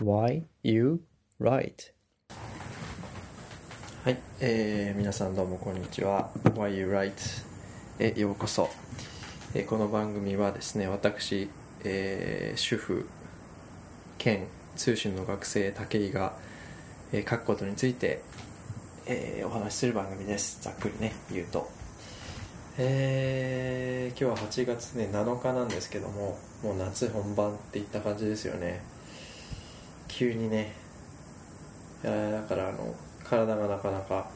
Why You Write? はい、えー、皆さんどうもこんにちは。Why You Write? へようこそ、え、この番組はですね私、えー、主婦兼通信の学生武井が、えー、書くことについて、えー、お話しする番組です。ざっくりね言うと。えー、今日は8月ね7日なんですけどももう夏本番っていった感じですよね。急にね。だからあの体がなかなか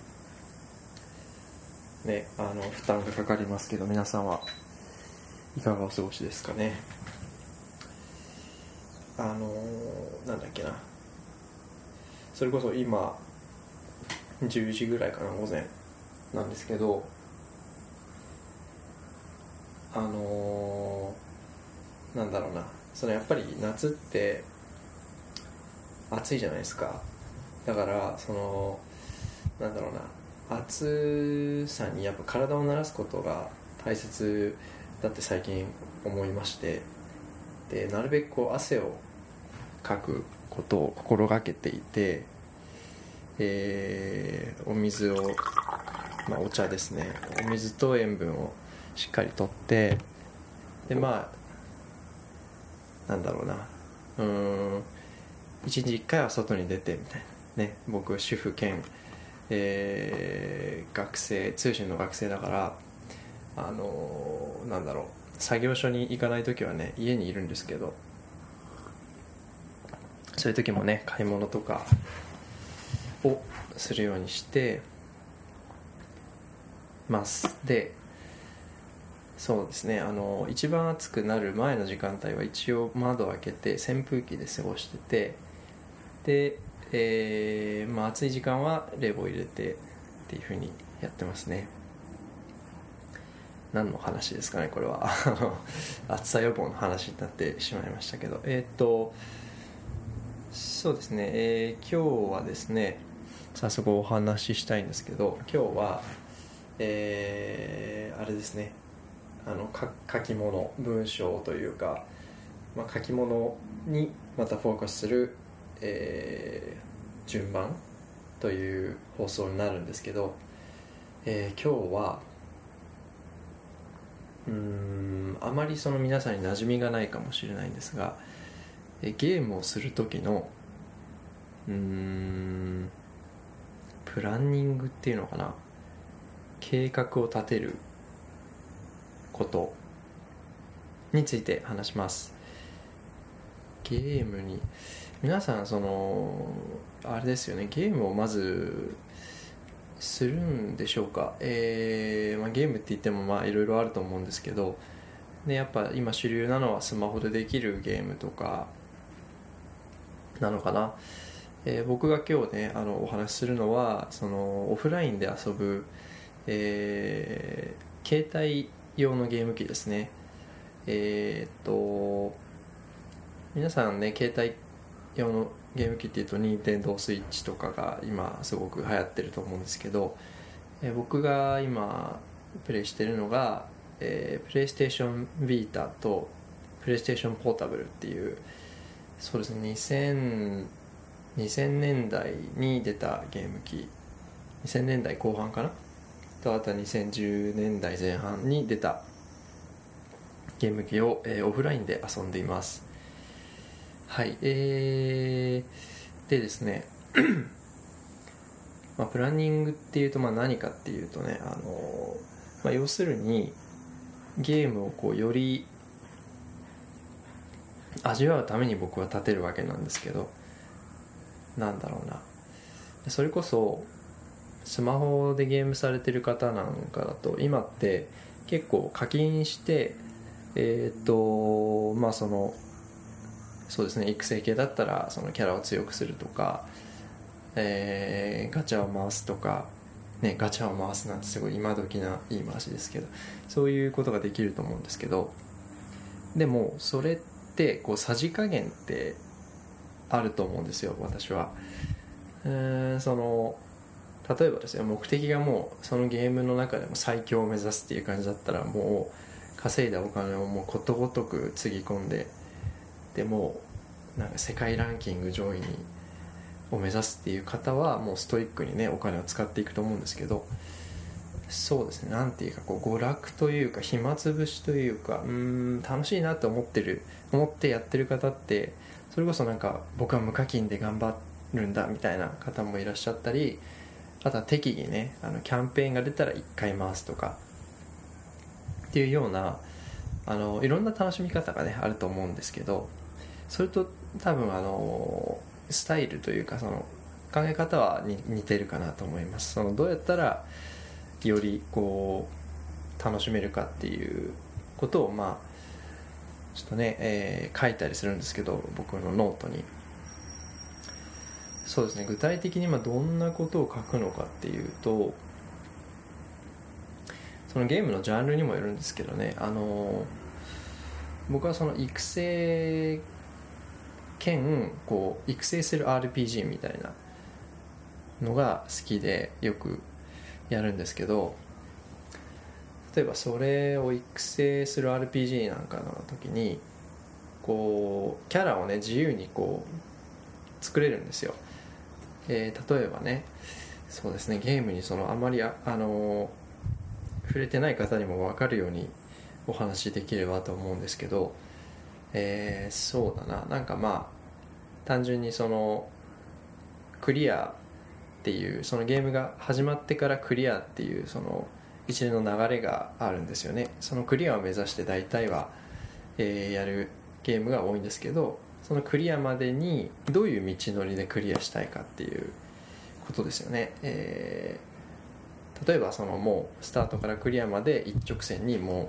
ねあの負担がかかりますけど皆さんはいかがお過ごしですかね。あのなんだっけな。それこそ今10時ぐらいかな午前なんですけどあのなんだろうな。そのやっぱり夏って暑いじゃないですか。だからそのなんだろうな。暑さにやっぱ体を慣らすことが大切だって最近思いまして。でなるべくこう汗をかくことを心がけていて、えー、お水を、まあ、お茶ですね。お水と塩分をしっかりとって。でまあなんだろうな。うん。1日1回は外に出てみたいな。ね。僕主婦兼、えー、学生通信の学生だからあのー、なんだろう。作業所に行かない時はね家にいるんですけどそういう時もね買い物とかをするようにしてます。でそうですね。あの一番暑くなる前の時間帯は一応窓を開けて扇風機で過ごしててで、えーまあ、暑い時間は冷房入れてっていうふうにやってますね。何の話ですかねこれは。暑さ予防の話になってしまいましたけど。えっ、とそうですね、えー、今日はですね早速お話ししたいんですけど今日はえー、あれですね。あの書き物文章というか、まあ、書き物にまたフォーカスするえー、順番という放送になるんですけど、えー、今日はうんあまりその皆さんに馴染みがないかもしれないんですが、え、ゲームをする時のうんプランニングっていうのかな？計画を立てることについて話します。ゲームに皆さんそのあれですよね。ゲームをまずするんでしょうか、えーまあ、ゲームって言ってもまあいろいろあると思うんですけど。でやっぱ今主流なのはスマホでできるゲームとかなのかな、えー、僕が今日ねあのお話しするのはそのオフラインで遊ぶ、えー、携帯用のゲーム機ですね。えー、っと皆さんね携帯用のゲーム機っていうと任天堂スイッチとかが今すごく流行ってると思うんですけど、えー、僕が今プレイしてるのが、えー、プレイステーションビータとプレイステーションポータブルっていうそうですね2000 2000年代に出たゲーム機2000年代後半かな？とあとは2010年代前半に出たゲーム機を、えー、オフラインで遊んでいます。はいえー、でですね まあ、プランニングっていうとまあ何かっていうとね、あのまあ、要するにゲームをこうより味わうために僕は立てるわけなんですけどなんだろうな。それこそスマホでゲームされてる方なんかだと今って結構課金してえっ、とまあそのそうですね育成系だったらそのキャラを強くするとか、えー、ガチャを回すとか、ね、ガチャを回すなんてすごい今時な言い回しですけどそういうことができると思うんですけどでもそれってこうさじ加減ってあると思うんですよ私は。うんその例えばですよ目的がもうそのゲームの中でも最強を目指すっていう感じだったらもう稼いだお金をもうことごとくつぎ込んででもなんか世界ランキング上位にを目指すっていう方はもうストイックにねお金を使っていくと思うんですけどそうですね。なんていうかこう娯楽というか暇つぶしというかうん楽しいなって思ってる思ってやってる方ってそれこそなんか僕は無課金で頑張るんだみたいな方もいらっしゃったりあとは適宜ねあのキャンペーンが出たら1回回すとかっていうようなあのいろんな楽しみ方がねあると思うんですけどそれと多分あのスタイルというかその考え方は似てるかなと思います。そのどうやったらよりこう楽しめるかっていうことをまあちょっとね、えー、書いたりするんですけど僕のノートに。そうですね。具体的に今どんなことを書くのかっていうとそのゲームのジャンルにもよるんですけどね。あの僕はその育成兼こう育成する RPG みたいなのが好きでよくやるんですけど例えばそれを育成する RPG なんかの時にこうキャラをね自由にこう作れるんですよ、えー、例えばねそうですねゲームにそのあまりあ、あの触れてない方にも分かるようにお話しできればと思うんですけどえー、そうだな。なんかまあ単純にそのクリアっていうそのゲームが始まってからクリアっていうその一連の流れがあるんですよね。そのクリアを目指して大体は、えー、やるゲームが多いんですけどそのクリアまでにどういう道のりでクリアしたいかっていうことですよね、えー、例えばそのもうスタートからクリアまで一直線にもう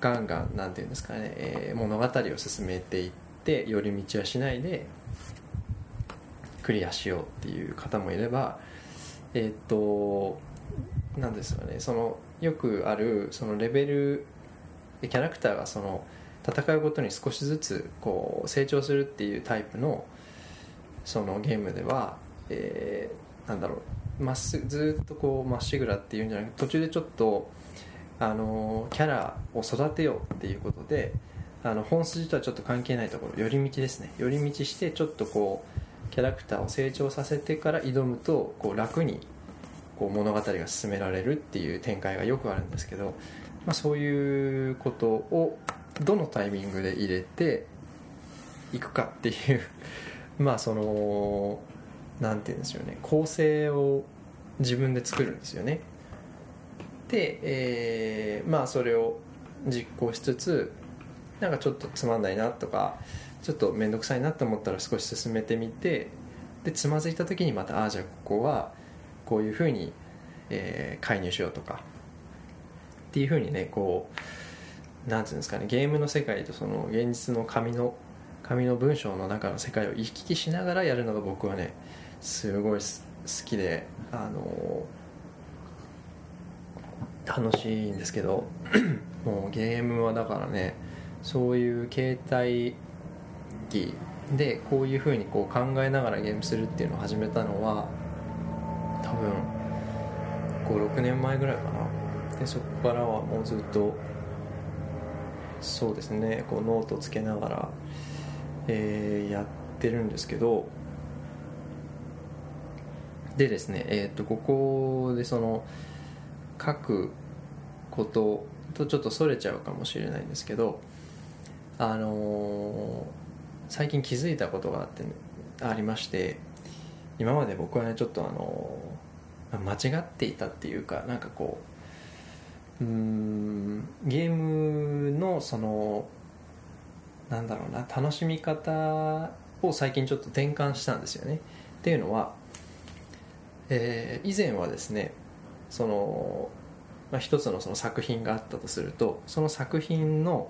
ガンガンなんていうんですかね、えー、物語を進めていって寄り道はしないでクリアしようっていう方もいればえっ、となんですよねそのよくあるそのレベルキャラクターがその戦うごとに少しずつこう成長するっていうタイプのそのゲームでは、えー、なんだろうまっすぐずっとこうまっしぐらっていうんじゃなくて途中でちょっとあのキャラを育てようっていうことであの本筋とはちょっと関係ないところ寄り道ですね。寄り道してちょっとこうキャラクターを成長させてから挑むとこう楽にこう物語が進められるっていう展開がよくあるんですけど、まあ、そういうことをどのタイミングで入れていくかっていう まあそのなんて言うんですよね。構成を自分で作るんですよね。で、えー、まあそれを実行しつつなんかちょっとつまんないなとかちょっと面倒くさいなと思ったら少し進めてみてでつまずいた時にまたああじゃあここはこういうふうに、えー、介入しようとかっていうふうにねこうなんていうんですかねゲームの世界とその現実の紙の紙の文章の中の世界を行き来しながらやるのが僕はねすごい好きであの楽しいんですけどもうゲームはだからねそういう携帯機でこういうふうにこう考えながらゲームするっていうのを始めたのは多分56年前ぐらいかな。でそこからはもうずっとそうですね。こうノートつけながら、えー、やってるんですけど。でですねえっ、とここでその書くこととちょっとそれちゃうかもしれないんですけどあの、最近気づいたことがあってありまして今まで僕はねちょっとあの間違っていたっていうかなんかこううんゲームのそのなんだろうな楽しみ方を最近ちょっと転換したんですよね。っていうのは、えー、以前はですねその、まあ、一つのその作品があったとするとその作品の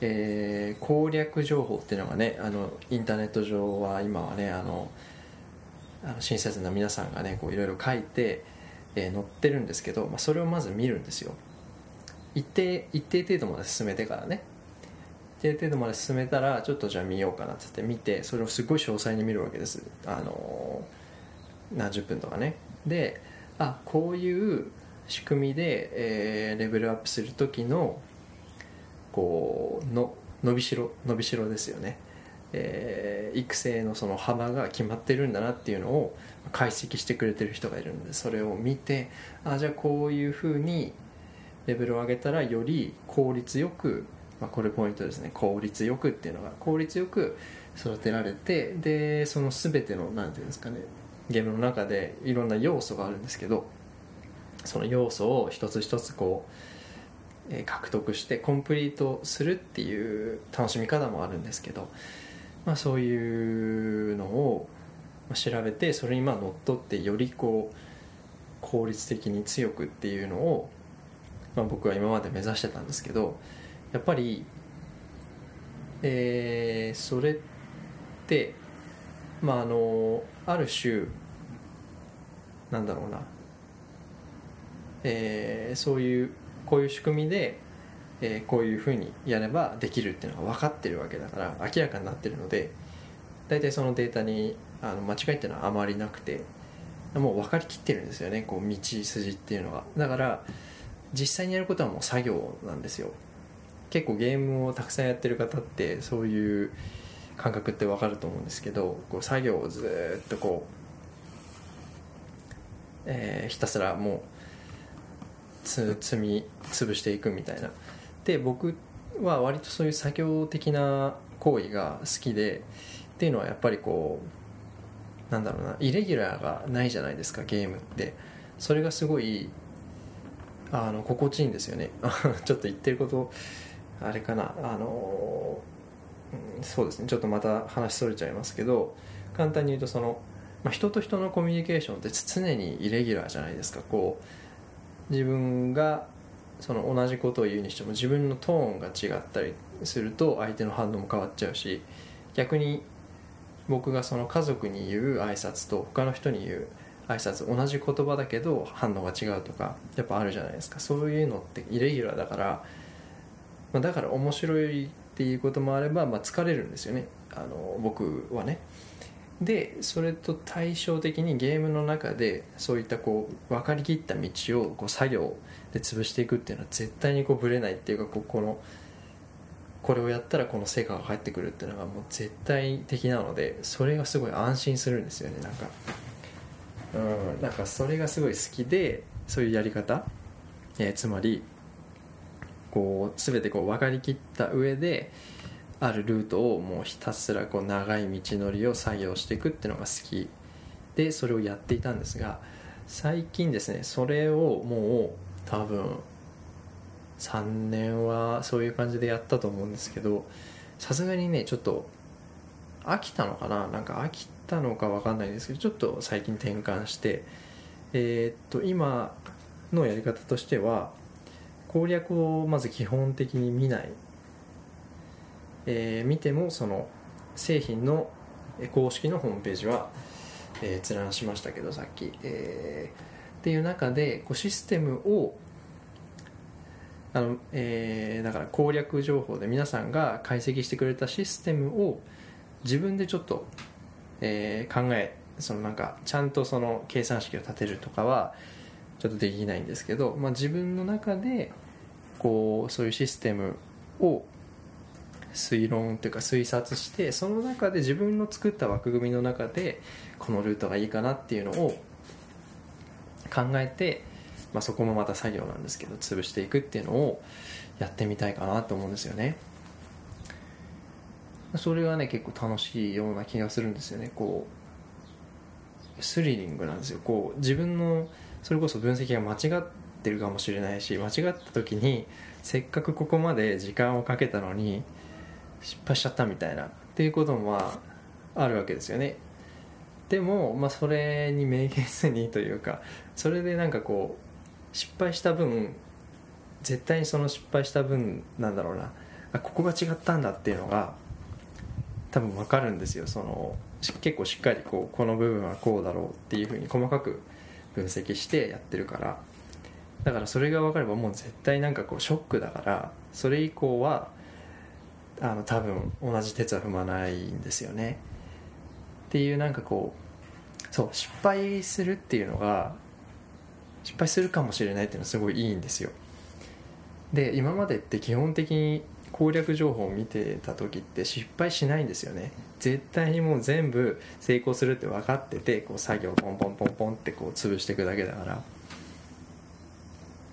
えー、攻略情報っていうのがねあのインターネット上は今はねあのあの親切な皆さんがねいろいろ書いて、えー、載ってるんですけど、まあ、それをまず見るんですよ。一定一定程度まで進めてからね。一定程度まで進めたらちょっとじゃあ見ようかなってって見てそれをすごい詳細に見るわけです。あの何十分とかね。であこういう仕組みで、えー、レベルアップする時のこうの伸びしろ伸びしろですよね。えー、育成のその幅が決まってるんだなっていうのを解析してくれてる人がいるのでそれを見てあじゃあこういうふうにレベルを上げたらより効率よく、まあ、これポイントですね。効率よくっていうのが効率よく育てられてでその全ての何て言うんですかねゲームの中でいろんな要素があるんですけどその要素を一つ一つこう、獲得してコンプリートするっていう楽しみ方もあるんですけど、まあ、そういうのを調べてそれにまあ乗っ取ってよりこう効率的に強くっていうのを、まあ、僕は今まで目指してたんですけどやっぱり、えー、それってまああのある種なんだろうな、えー、そういうこういう仕組みで、えー、こういうふうにやればできるっていうのが分かってるわけだから明らかになってるので大体そのデータにあの間違いっていうのはあまりなくてもう分かりきってるんですよね。こう道筋っていうのが。だから実際にやることはもう作業なんですよ。結構ゲームをたくさんやってる方ってそういう感覚って分かると思うんですけどこう作業をずっとこう、えー、ひたすらもうつ積み潰していくみたいな。で僕は割とそういう作業的な行為が好きでっていうのはやっぱりこうなんだろうなイレギュラーがないじゃないですかゲームって。それがすごいあの心地いいんですよね。ちょっと言ってることあれかな。あのそうですね。ちょっとまた話それちゃいますけど簡単に言うとその、まあ、人と人のコミュニケーションって常にイレギュラーじゃないですか。こう自分がその同じことを言うにしても自分のトーンが違ったりすると相手の反応も変わっちゃうし逆に僕がその家族に言う挨拶と他の人に言う挨拶同じ言葉だけど反応が違うとかやっぱあるじゃないですか。そういうのってイレギュラーだから、まあ、だから面白いっていうこともあれば、まあ、疲れるんですよね。あの僕はね。でそれと対照的にゲームの中でそういったこう分かりきった道をこう作業で潰していくっていうのは絶対にこうぶれないっていうかここのこれをやったらこの成果が返ってくるっていうのがもう絶対的なのでそれがすごい安心するんですよねなんか。うんなんかそれがすごい好きでそういうやり方、えー、つまりこう全てこう分かりきった上であるルートをもうひたすらこう長い道のりを作業していくっていうのが好きでそれをやっていたんですが最近ですねそれをもう多分3年はそういう感じでやったと思うんですけどさすがにねちょっと飽きたのかな？なんか飽きたのか分かんないんですけどちょっと最近転換してえー、っと今のやり方としては攻略をまず基本的に見ない、えー、見てもその製品の公式のホームページは、えー、閲覧しましたけどさっき、えー、っていう中でこうシステムをあの、えー、だから攻略情報で皆さんが解析してくれたシステムを自分でちょっと、えー、考えそのなんかちゃんとその計算式を立てるとかはちょっとできないんですけど、まあ、自分の中でこうそういうシステムを推論というか推察してその中で自分の作った枠組みの中でこのルートがいいかなっていうのを考えて、まあ、そこもまた作業なんですけど潰していくっていうのをやってみたいかなと思うんですよね。それはね結構楽しいような気がするんですよね。こうスリリングなんですよ。こう自分のそれこそ分析が間違ってるかもしれないし間違った時にせっかくここまで時間をかけたのに失敗しちゃったみたいなっていうこともまああるわけですよね。でも、まあ、それにめげずにというかそれでなんかこう失敗した分絶対にその失敗した分なんだろうな。あここが違ったんだっていうのが多分分かるんですよ。その結構しっかりこうこの部分はこうだろうっていうふうに細かく分析してやってるから。だからそれが分かればもう絶対なんかこうショックだからそれ以降はあの多分同じ鉄は踏まないんですよね。っていうなんかこうそう失敗するっていうのが失敗するかもしれないっていうのはすごいいいんですよ。で今までって基本的に攻略情報を見てた時って失敗しないんですよね。絶対にもう全部成功するって分かっててこう作業ポンポンポンポンってこう潰していくだけだから。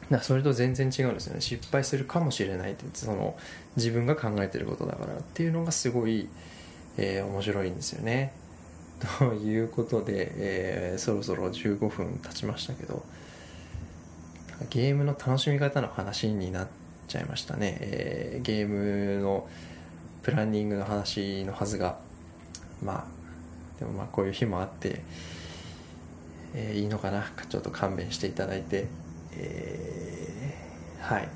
だそれと全然違うんですよね。失敗するかもしれないってその自分が考えてることだからっていうのがすごい、えー、面白いんですよね。ということで、えー、そろそろ15分経ちましたけどゲームの楽しみ方の話になっちゃいましたね、えー、ゲームのプランニングの話のはずがまあでもまあこういう日もあって、えー、いいのかな。ちょっと勘弁していただいて、ー、はい。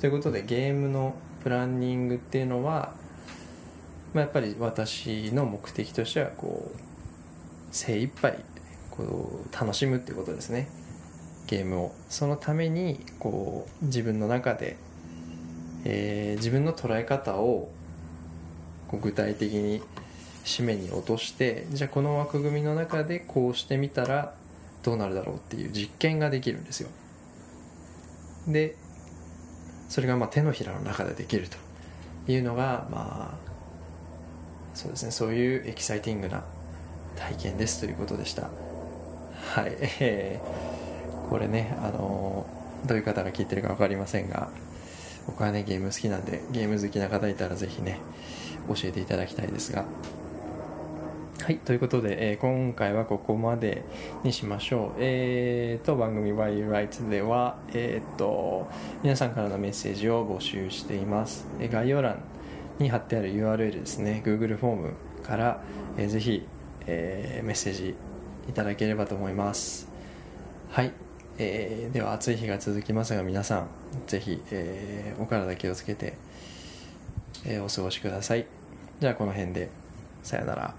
ということでゲームのプランニングっていうのは、まあ、やっぱり私の目的としてはこう精一杯こう楽しむっていうことですね。ゲームを。そのためにこう自分の中で、えー、自分の捉え方をこう具体的に締めに落としてじゃあこの枠組みの中でこうしてみたらどうなるだろうっていう実験ができるんですよ。でそれがまあ手のひらの中でできるというのがまあそうですねそういうエキサイティングな体験ですということでした。はい、えー、これねあのどういう方が聞いてるか分かりませんが僕はねゲーム好きなんでゲーム好きな方いたらぜひね教えていただきたいですが。はい、ということで、えー、今回はここまでにしましょう。えーと、番組 Why You Write では、えーと、皆さんからのメッセージを募集しています。え概要欄に貼ってある URL ですね、Google フォームから、えー、ぜひえー、メッセージいただければと思いますはい、えー、では暑い日が続きますが皆さんぜひ、えー、お体気をつけて、えー、お過ごしくださいじゃあこの辺でさよなら